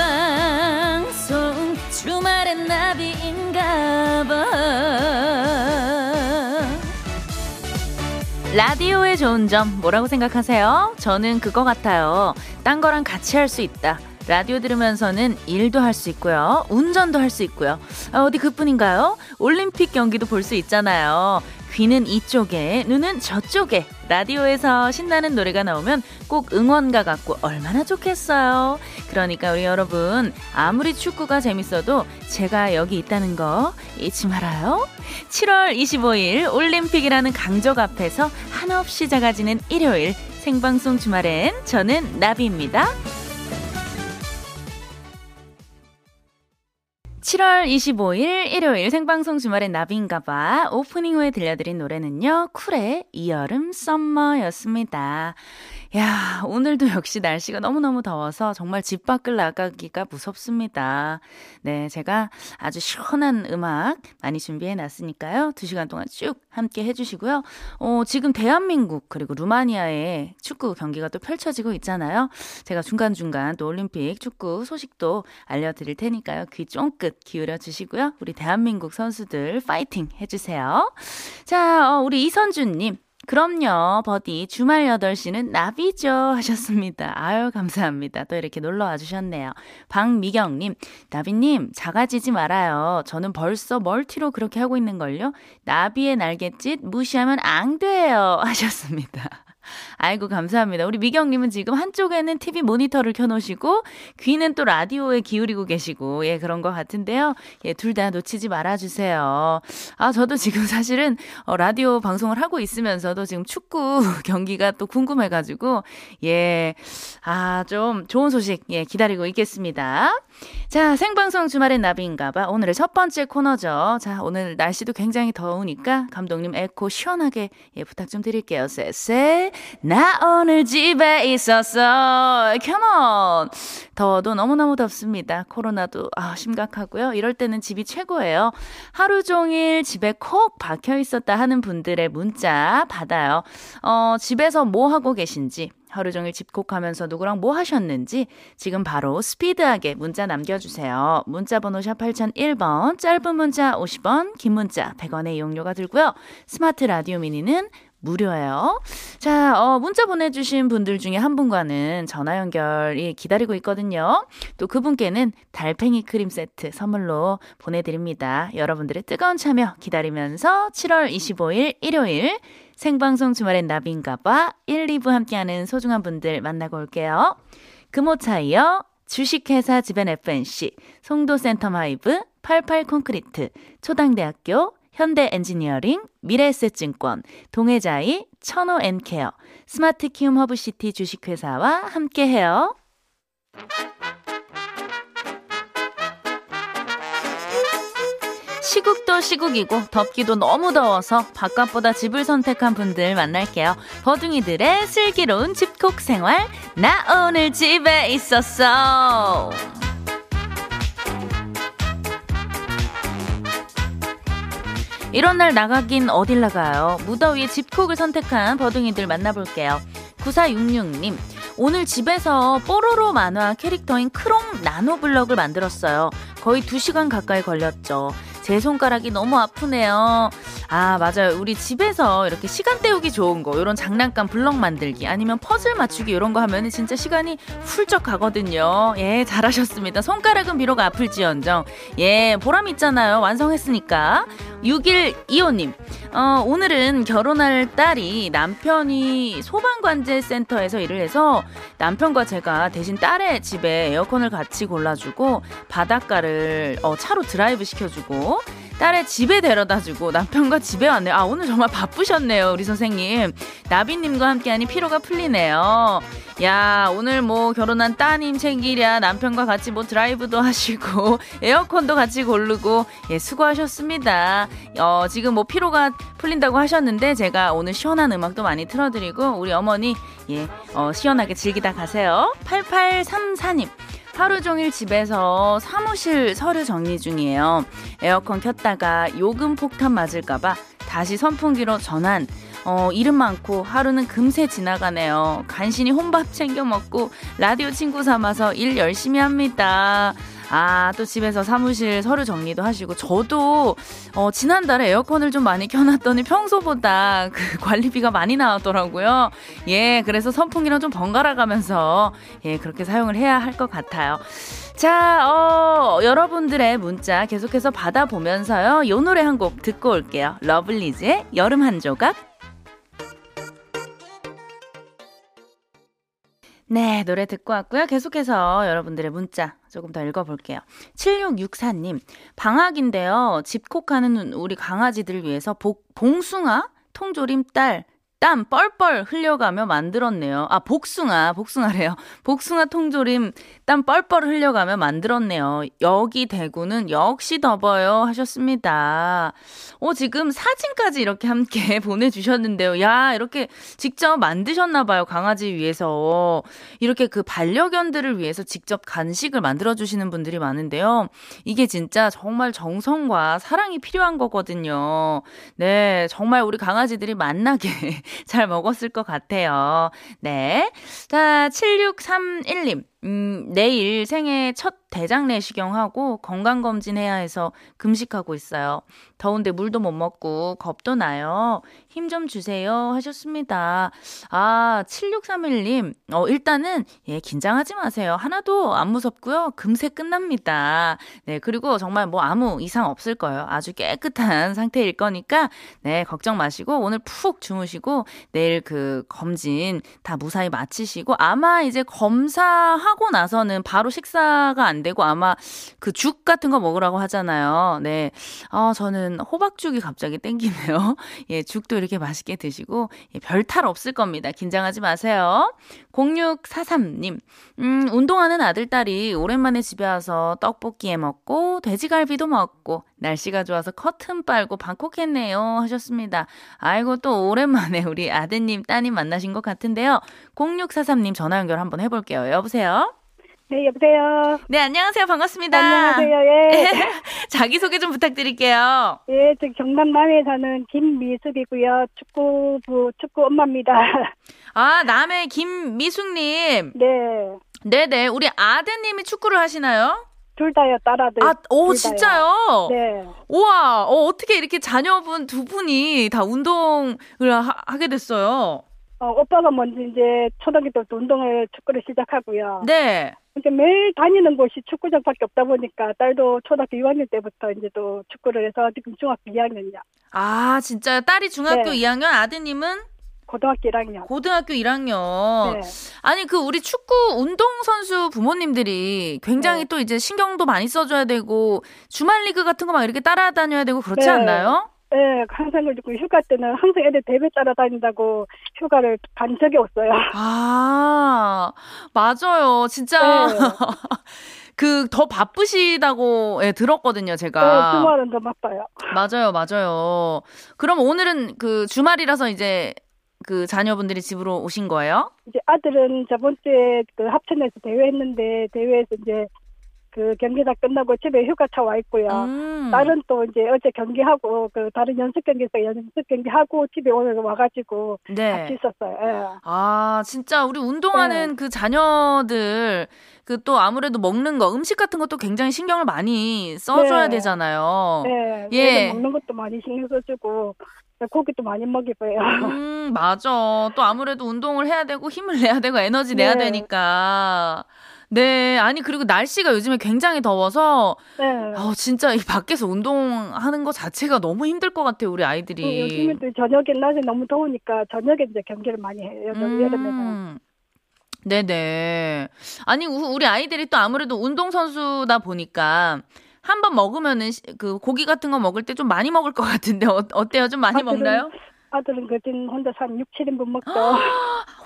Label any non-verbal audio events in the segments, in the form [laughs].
생방송 주말엔 나비인가봐 라디오의 좋은 점 뭐라고 생각하세요? 저는 그거 같아요. 딴 거랑 같이 할 수 있다. 라디오 들으면서는 일도 할 수 있고요. 운전도 할 수 있고요. 아, 어디 그뿐인가요? 올림픽 경기도 볼 수 있잖아요. 귀는 이쪽에, 눈은 저쪽에. 라디오에서 신나는 노래가 나오면 꼭 응원가 같고 얼마나 좋겠어요. 그러니까 우리 여러분, 아무리 축구가 재밌어도 제가 여기 있다는 거 잊지 말아요. 7월 25일 올림픽이라는 강적 앞에서 한없이 작아지는 일요일 생방송 주말엔 저는 나비입니다. 7월 25일 일요일 생방송 주말엔 나비인가봐 오프닝 후에 들려드린 노래는요 쿨의 이여름 썸머였습니다. 야, 오늘도 역시 날씨가 너무너무 더워서 정말 집 밖을 나가기가 무섭습니다. 네, 제가 아주 시원한 음악 많이 준비해 놨으니까요. 두 시간 동안 쭉 함께 해주시고요. 어, 지금 대한민국 그리고 루마니아의 축구 경기가 또 펼쳐지고 있잖아요. 제가 중간 중간 또 올림픽 축구 소식도 알려드릴 테니까요. 귀 쫑긋 기울여 주시고요. 우리 대한민국 선수들 파이팅 해주세요. 자, 어, 우리 이선주님. 그럼요, 버디. 주말 8시는 나비죠. 하셨습니다. 아유, 감사합니다. 또 이렇게 놀러 와 주셨네요. 박미경님, 나비님, 작아지지 말아요. 저는 벌써 멀티로 그렇게 하고 있는걸요. 나비의 날갯짓 무시하면 안 돼요. [laughs] 하셨습니다. 아이고, 감사합니다. 우리 미경님은 지금 한쪽에는 TV 모니터를 켜놓으시고, 귀는 또 라디오에 기울이고 계시고, 예, 그런 것 같은데요. 예, 둘 다 놓치지 말아주세요. 아, 저도 지금 사실은, 어, 라디오 방송을 하고 있으면서도 지금 축구 [laughs] 경기가 또 궁금해가지고, 예, 아, 좀 좋은 소식, 예, 기다리고 있겠습니다. 자, 생방송 주말엔 나비인가봐. 오늘의 첫 번째 코너죠. 자, 오늘 날씨도 굉장히 더우니까 감독님 에코 시원하게 예, 부탁 좀 드릴게요. 쎄쎄. 나 오늘 집에 있었어. 컴온. 더워도 너무너무 덥습니다. 코로나도 아, 심각하고요. 이럴 때는 집이 최고예요. 하루 종일 집에 콕 박혀 있었다 하는 분들의 문자 받아요. 어, 집에서 뭐 하고 계신지 하루 종일 집콕하면서 누구랑 뭐 하셨는지 지금 바로 스피드하게 문자 남겨주세요. 문자 번호 샵 8001번, 짧은 문자 50원, 긴 문자 100원의 이용료가 들고요. 스마트 라디오 미니는 무료예요. 자, 어, 문자 보내주신 분들 중에 한 분과는 전화 연결이 기다리고 있거든요. 또 그분께는 달팽이 크림 세트 선물로 보내드립니다. 여러분들의 뜨거운 참여 기다리면서 7월 25일 일요일 생방송 주말엔 나비인가봐 1, 2부 함께하는 소중한 분들 만나고 올게요. 금호차이어, 주식회사 지벤 FNC, 송도센터마이브, 88콘크리트, 초당대학교, 현대엔지니어링, 미래에셋증권, 동해자이, 천호앤케어, 스마트 키움 허브시티 주식회사와 함께해요. 시국도 시국이고 덥기도 너무 더워서 바깥보다 집을 선택한 분들 만날게요. 버둥이들의 슬기로운 집콕 생활. 나 오늘 집에 있었어. 이런 날 나가긴 어딜 나가요. 무더위에 집콕을 선택한 버둥이들 만나볼게요. 9466님, 오늘 집에서 뽀로로 만화 캐릭터인 크롱 나노블럭을 만들었어요. 거의 2시간 가까이 걸렸죠. 제 손가락이 너무 아프네요. 아, 맞아요. 우리 집에서 이렇게 시간 때우기 좋은 거, 이런 장난감 블럭 만들기, 아니면 퍼즐 맞추기 이런 거 하면 진짜 시간이 훌쩍 가거든요. 예, 잘하셨습니다. 손가락은 비록 아플지언정. 예, 보람 있잖아요. 완성했으니까. 6125님, 어, 오늘은 결혼할 딸이 남편이 소방관제센터에서 일을 해서 남편과 제가 대신 딸의 집에 에어컨을 같이 골라주고 바닷가를 어, 차로 드라이브 시켜주고 딸의 집에 데려다주고 남편과 집에 왔네요. 아, 오늘 정말 바쁘셨네요, 우리 선생님. 나비님과 함께하니 피로가 풀리네요. 야, 오늘 뭐 결혼한 따님 챙기랴, 남편과 같이 뭐 드라이브도 하시고, [laughs] 에어컨도 같이 고르고, 예, 수고하셨습니다. 어, 지금 뭐 피로가 풀린다고 하셨는데, 제가 오늘 시원한 음악도 많이 틀어드리고, 우리 어머니, 예, 어, 시원하게 즐기다 가세요. 8834님. 하루 종일 집에서 사무실 서류 정리 중이에요. 에어컨 켰다가 요금 폭탄 맞을까봐 다시 선풍기로 전환. 어, 어, 이름 많고 하루는 금세 지나가네요. 간신히 혼밥 챙겨 먹고 라디오 친구 삼아서 일 열심히 합니다. 아, 또 집에서 사무실 서류 정리도 하시고, 저도, 어, 지난달에 에어컨을 좀 많이 켜놨더니 평소보다 그 [laughs] 관리비가 많이 나왔더라고요. 예, 그래서 선풍기랑 좀 번갈아 가면서, 예, 그렇게 사용을 해야 할 것 같아요. 자, 어, 여러분들의 문자 계속해서 받아보면서요. 요 노래 한 곡 듣고 올게요. 러블리즈의 여름 한 조각. 네, 노래 듣고 왔고요. 계속해서 여러분들의 문자 조금 더 읽어볼게요. 7664님, 방학인데요. 집콕하는 우리 강아지들 위해서 복, 봉숭아, 통조림, 딸, 땀 뻘뻘 흘려가며 만들었네요. 아, 복숭아, 복숭아래요. 복숭아 통조림 땀 뻘뻘 흘려가며 만들었네요. 여기 대구는 역시 더워요 하셨습니다. 오, 지금 사진까지 이렇게 함께 [laughs] 보내주셨는데요. 야, 이렇게 직접 만드셨나봐요. 강아지 위해서. 이렇게 그 반려견들을 위해서 직접 간식을 만들어주시는 분들이 많은데요. 이게 진짜 정말 정성과 사랑이 필요한 거거든요. 네, 정말 우리 강아지들이 만나게 잘 먹었을 것 같아요. 네. 자, 7631님. 음, 내일 생애 첫 대장 내시경하고 건강검진 해야 해서 금식하고 있어요. 더운데 물도 못 먹고 겁도 나요. 힘 좀 주세요. 하셨습니다. 아, 7631님. 어, 일단은, 예, 긴장하지 마세요. 하나도 안 무섭고요. 금세 끝납니다. 네, 그리고 정말 뭐 아무 이상 없을 거예요. 아주 깨끗한 상태일 거니까, 네, 걱정 마시고, 오늘 푹 주무시고, 내일 그 검진 다 무사히 마치시고, 아마 이제 검사하 고 나서는 바로 식사가 안 되고, 아마 그 죽 같은 거 먹으라고 하잖아요. 네. 아, 저는 호박죽이 갑자기 땡기네요. [laughs] 예, 죽도 이렇게 맛있게 드시고 예, 별탈 없을 겁니다. 긴장하지 마세요. 0643님, 음, 운동하는 아들, 딸이 오랜만에 집에 와서 떡볶이 해 먹고, 돼지갈비도 먹고, 날씨가 좋아서 커튼 빨고 방콕했네요. 하셨습니다. 아이고, 또 오랜만에 우리 아드님, 따님 만나신 것 같은데요. 0643님 전화 연결 한번 해볼게요. 여보세요? 네, 여보세요. 네, 안녕하세요. 반갑습니다. 안녕하세요. 예. [laughs] 자기 소개 좀 부탁드릴게요. 예, 저 경남 남해 사는 김미숙이고요. 축구부 축구 엄마입니다. [laughs] 아, 남해 김미숙님. 네. 네네. 우리 아드님이 축구를 하시나요? 둘 다요, 딸아들. 아, 오, 둘 진짜요? 네. 우와, 어, 어떻게 이렇게 자녀분 두 분이 다 운동을 하, 게 됐어요? 어, 오빠가 먼저 이제 초등학교 때부터 운동을 축구를 시작하고요. 네. 이제 매일 다니는 곳이 축구장밖에 없다 보니까 딸도 초등학교 6학년 때부터 이제 또 축구를 해서 지금 중학교 2학년이야. 아, 진짜요? 딸이 중학교 네. 2학년, 아드님은 고등학교 1학년. 고등학교 1학년. 네. 아니, 그 우리 축구 운동 선수 부모님들이 굉장히 네. 또 이제 신경도 많이 써줘야 되고, 주말 리그 같은 거 막 이렇게 따라다녀야 되고 그렇지 네. 않나요? 네, 항상 그리고 휴가 때는 항상 애들 대회 따라다닌다고 휴가를 간 적이 없어요. 아, 맞아요. 진짜. 네. [laughs] 그더 바쁘시다고 예, 들었거든요, 네, 제가. 주말은 더 바빠요. 맞아요, 맞아요. 그럼 오늘은 그 주말이라서 이제 그 자녀분들이 집으로 오신 거예요? 이제 아들은 저번 주에 그 합천에서 대회 했는데 대회에서 이제 그 경기 다 끝나고 집에 휴가차 와 있고요. 음. 딸은 또 이제 어제 경기하고 그 다른 연습 경기에서 연습 경기하고 집에 오늘 와가지고 같이 네. 있었어요. 예. 아, 진짜 우리 운동하는 그 자녀들 그 또 아무래도 먹는 거, 음식 같은 것도 굉장히 신경을 많이 써줘야 네. 되잖아요. 네, 예. 먹는 것도 많이 신경 써주고 고기도 많이 먹이고요. 음, 맞아. 또 아무래도 운동을 해야 되고 힘을 내야 되고 에너지 내야 네. 되니까. 네. 아니, 그리고 날씨가 요즘에 굉장히 더워서, 네. 아 진짜 이 밖에서 운동하는 거 자체가 너무 힘들 것 같아요, 우리 아이들이. 요즘에 또 저녁에 낮에 너무 더우니까 저녁에 이제 경기를 많이 해요. 여름, 여름에는. 음. 네네. 아니, 우- 우리 아이들이 또 아무래도 운동선수다 보니까, 한 번 먹으면은, 시- 그, 고기 같은 거 먹을 때 좀 많이 먹을 것 같은데, 어, 어때요? 좀 많이 아들은- 먹나요? 아들은 그진 혼자 한 6, 7인분 먹죠.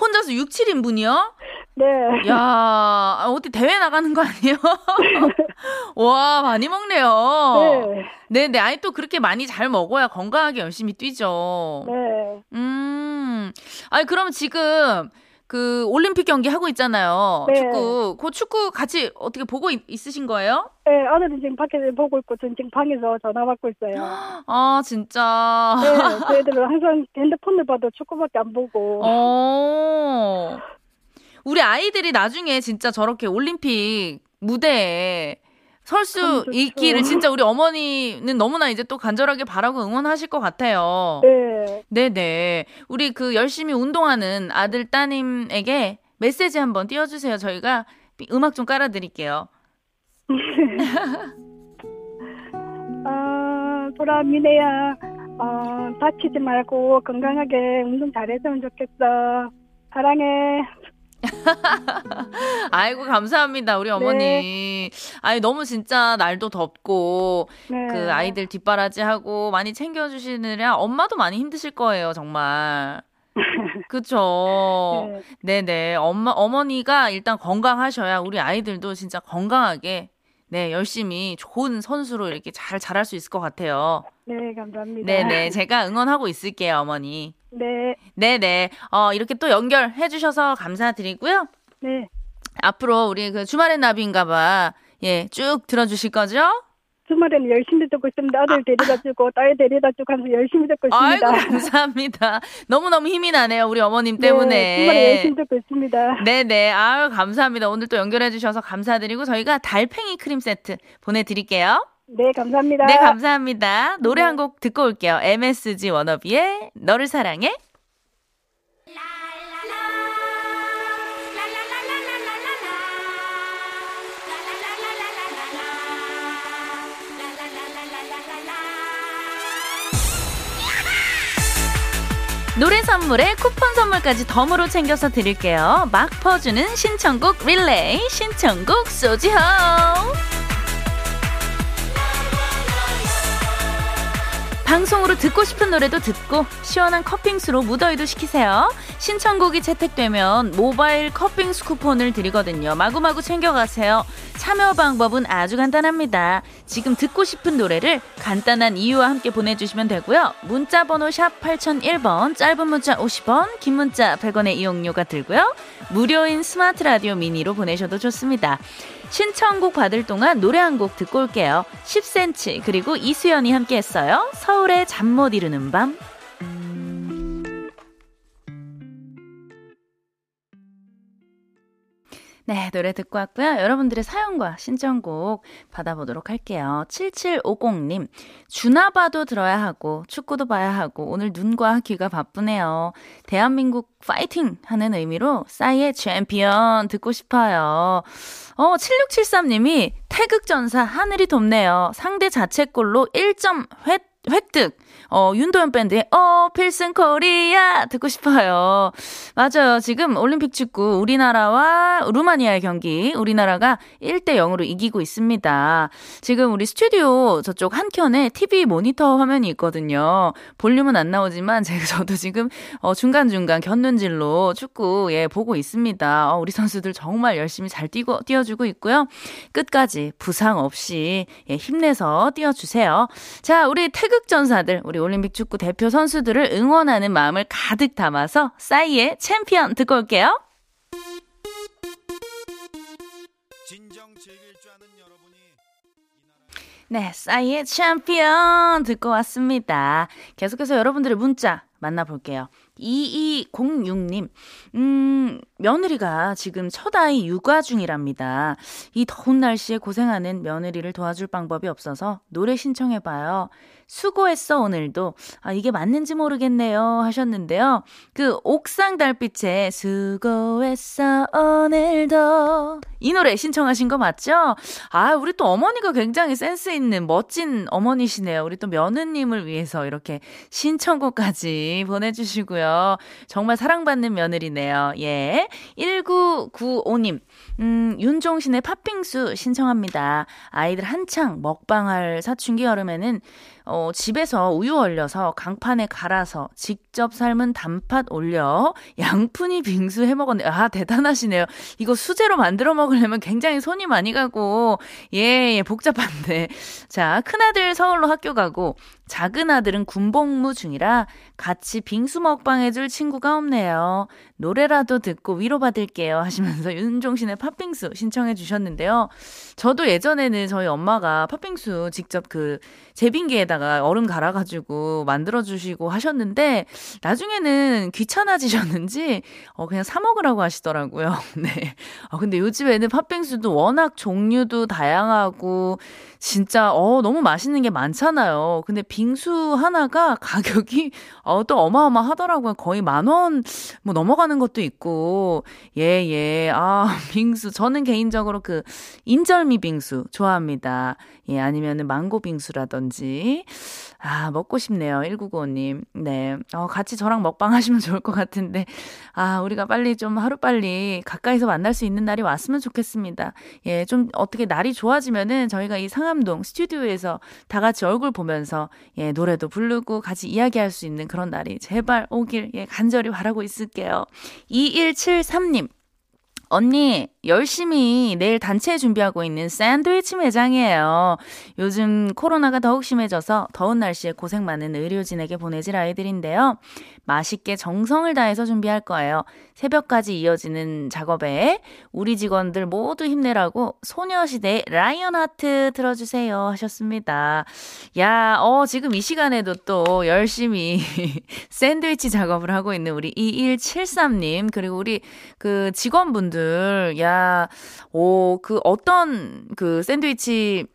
혼자서 6, 7인분이요? 네. 야, 아, 어디 대회 나가는 거 아니에요? [laughs] 와, 많이 먹네요. 네. 네, 네. 아니 또 그렇게 많이 잘 먹어야 건강하게 열심히 뛰죠. 네. 음. 아니 그럼 지금 그 올림픽 경기 하고 있잖아요. 네. 축구. 그 축구 같이 어떻게 보고 있, 으신 거예요? 네, 아들은 지금 밖에서 보고 있고 전 지금 방에서 전화 받고 있어요. [gasps] 아, 진짜. 네, 저희들은 항상 핸드폰을 봐도 축구밖에 안 보고. 어. 우리 아이들이 나중에 진짜 저렇게 올림픽 무대에 설수 있기를 진짜 우리 어머니는 너무나 이제 또 간절하게 바라고 응원하실 것 같아요. 네. 네네. 우리 그 열심히 운동하는 아들, 따님에게 메시지 한번 띄워주세요. 저희가 음악 좀 깔아드릴게요. 어, 보라, 미네야, 어, 다치지 말고 건강하게 운동 잘했으면 좋겠어. 사랑해. [laughs] 아이고 감사합니다 우리 어머니. 아이 너무 진짜 날도 덥고 네. 그 아이들 뒷바라지하고 많이 챙겨주시느라 엄마도 많이 힘드실 거예요 정말. [laughs] 그쵸. 네. 네네 엄마 어머니가 일단 건강하셔야 우리 아이들도 진짜 건강하게 네 열심히 좋은 선수로 이렇게 잘 자랄 수 있을 것 같아요. 네, 감사합니다. 네네 제가 응원하고 있을게요 어머니. 네, 네네 어 이렇게 또 연결해 주셔서 감사드리고요. 네. 앞으로 우리 그 주말의 나비인가봐 예 쭉 들어주실 거죠? 주말에는 열심히 듣고 있습니다. 아들 데려다 주고 딸 데려다 주고 하면서 열심히 듣고 있습니다. 아이고 감사합니다. 너무 너무 힘이 나네요 우리 어머님 때문에. 네, 주말에 열심히 듣고 있습니다. 네네 아유 감사합니다. 오늘 또 연결해 주셔서 감사드리고 저희가 달팽이 크림 세트 보내드릴게요. 네, 감사합니다. 네 감사합니다. 노래 네. 한곡 듣고 올게요. MSG 워너비의 너를 사랑해. 노래 선물에 쿠폰 선물까지 덤으로 챙겨서 드릴게요. 막 퍼주는 신청곡 릴레이 신청곡 소지호. 방송으로 듣고 싶은 노래도 듣고 시원한 커핑수로 무더위도 식히세요. 신청곡이 채택되면 모바일 커핑수 쿠폰을 드리거든요. 마구마구 챙겨가세요. 참여 방법은 아주 간단합니다. 지금 듣고 싶은 노래를 간단한 이유와 함께 보내주시면 되고요. 문자 번호 샵 8001번, 짧은 문자 50원, 긴 문자 100원의 이용료가 들고요. 무료인 스마트 라디오 미니로 보내셔도 좋습니다. 신청곡 받을 동안 노래 한 곡 듣고 올게요. 10cm 그리고 이수연이 함께 했어요. 서울의 잠 못 이루는 밤. 네, 노래 듣고 왔고요. 여러분들의 사연과 신청곡 받아보도록 할게요. 7750님, 주나 봐도 들어야 하고, 축구도 봐야 하고, 오늘 눈과 귀가 바쁘네요. 대한민국 파이팅! 하는 의미로 싸이의 챔피언 듣고 싶어요. 어, 7673님이 태극전사 하늘이 돕네요. 상대 자책골로 1점 획, 획득. 어, 윤도현 밴드의 어, 필승 코리아 듣고 싶어요. 맞아요. 지금 올림픽 축구 우리나라와 루마니아의 경기 우리나라가 1대 0으로 이기고 있습니다. 지금 우리 스튜디오 저쪽 한켠에 TV 모니터 화면이 있거든요. 볼륨은 안 나오지만 [laughs] 제가 저도 지금 어, 중간중간 곁눈질로 축구 예, 보고 있습니다. 어, 우리 선수들 정말 열심히 잘 뛰고 뛰어주고 있고요. 끝까지 부상 없이 예, 힘내서 뛰어주세요. 자, 우리 태극전사들 우리 올림픽 축구 대표 선수들을 응원하는 마음을 가득 담아서 싸이의 챔피언 듣고 올게요. 네, 싸이의 챔피언 듣고 왔습니다. 계속해서 여러분들의 문자 만나볼게요. 2206님, 음, 며느리가 지금 첫 아이 육아 중이랍니다. 이 더운 날씨에 고생하는 며느리를 도와줄 방법이 없어서 노래 신청해봐요. 수고했어, 오늘도. 아, 이게 맞는지 모르겠네요. 하셨는데요. 그 옥상 달빛에 수고했어, 오늘도. 이 노래 신청하신 거 맞죠? 아, 우리 또 어머니가 굉장히 센스 있는 멋진 어머니시네요. 우리 또 며느님을 위해서 이렇게 신청곡까지 [laughs] 보내주시고요. 정말 사랑받는 며느리네요. 예. 1995님, 음, 윤종신의 팥빙수 신청합니다. 아이들 한창 먹방할 사춘기 여름에는 어, 집에서 우유 얼려서 강판에 갈아서 직접 삶은 단팥 올려 양푼이 빙수 해 먹었네. 아, 대단하시네요. 이거 수제로 만들어 먹으려면 굉장히 손이 많이 가고, 예, 예, 복잡한데. 자, 큰아들 서울로 학교 가고, 작은 아들은 군복무 중이라 같이 빙수 먹방 해줄 친구가 없네요. 노래라도 듣고 위로받을게요. 하시면서 [laughs] 윤종신의 팥빙수 신청해 주셨는데요. 저도 예전에는 저희 엄마가 팥빙수 직접 그 제빙기에다가 얼음 갈아가지고 만들어주시고 하셨는데, 나중에는 귀찮아지셨는지, 어, 그냥 사먹으라고 하시더라고요. [laughs] 네. 어, 근데 요즘에는 팥빙수도 워낙 종류도 다양하고, 진짜, 어, 너무 맛있는 게 많잖아요. 근데 빙수 하나가 가격이, [laughs] 어, 또 어마어마하더라고요. 거의 만 원, 뭐 넘어가는 것도 있고, 예, 예. 아, [laughs] 빙수. 저는 개인적으로 그, 인절미 빙수 좋아합니다. 예, 아니면은 망고 빙수라든지. 아, 먹고 싶네요. 1995님. 네. 어, 같이 저랑 먹방 하시면 좋을 것 같은데. 아, 우리가 빨리 좀 하루빨리 가까이서 만날 수 있는 날이 왔으면 좋겠습니다. 예, 좀 어떻게 날이 좋아지면은 저희가 이 상암동 스튜디오에서 다 같이 얼굴 보면서 예, 노래도 부르고 같이 이야기할 수 있는 그런 날이 제발 오길 예, 간절히 바라고 있을게요. 2173님. 언니, 열심히 내일 단체 준비하고 있는 샌드위치 매장이에요. 요즘 코로나가 더욱 심해져서 더운 날씨에 고생 많은 의료진에게 보내질 아이들인데요. 맛있게 정성을 다해서 준비할 거예요. 새벽까지 이어지는 작업에 우리 직원들 모두 힘내라고 소녀시대 라이언 하트 틀어주세요 하셨습니다. 야, 어, 지금 이 시간에도 또 열심히 [laughs] 샌드위치 작업을 하고 있는 우리 2173님, 그리고 우리 그 직원분들, 야, 오, 그 어떤 그 샌드위치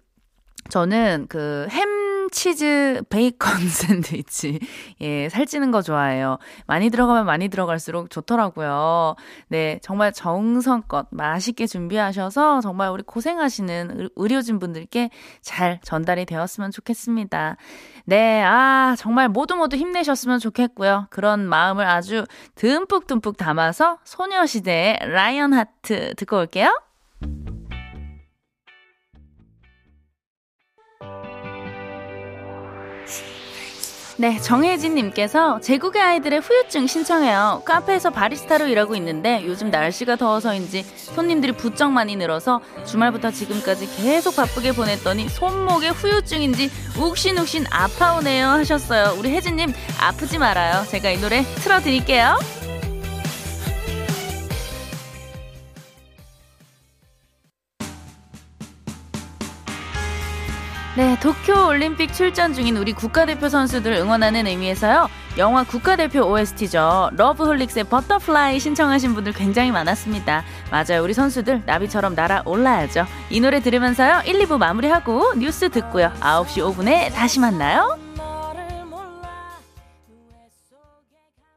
저는 그 햄 치즈 베이컨 [laughs] 샌드위치. 예, 살찌는 거 좋아해요. 많이 들어가면 많이 들어갈수록 좋더라고요. 네, 정말 정성껏 맛있게 준비하셔서 정말 우리 고생하시는 의료진 분들께 잘 전달이 되었으면 좋겠습니다. 네, 아, 정말 모두 모두 힘내셨으면 좋겠고요. 그런 마음을 아주 듬뿍듬뿍 담아서 소녀시대의 라이언 하트 듣고 올게요. 네, 정혜진님께서 제국의 아이들의 후유증 신청해요. 카페에서 바리스타로 일하고 있는데 요즘 날씨가 더워서인지 손님들이 부쩍 많이 늘어서 주말부터 지금까지 계속 바쁘게 보냈더니 손목에 후유증인지 욱신욱신 아파오네요 하셨어요. 우리 혜진님 아프지 말아요. 제가 이 노래 틀어드릴게요. 네, 도쿄 올림픽 출전 중인 우리 국가대표 선수들 응원하는 의미에서요. 영화 국가대표 OST죠. 러브홀릭스의 Butterfly 신청하신 분들 굉장히 많았습니다. 맞아요. 우리 선수들 나비처럼 날아 올라야죠. 이 노래 들으면서요. 1, 2부 마무리하고 뉴스 듣고요. 9시 5분에 다시 만나요.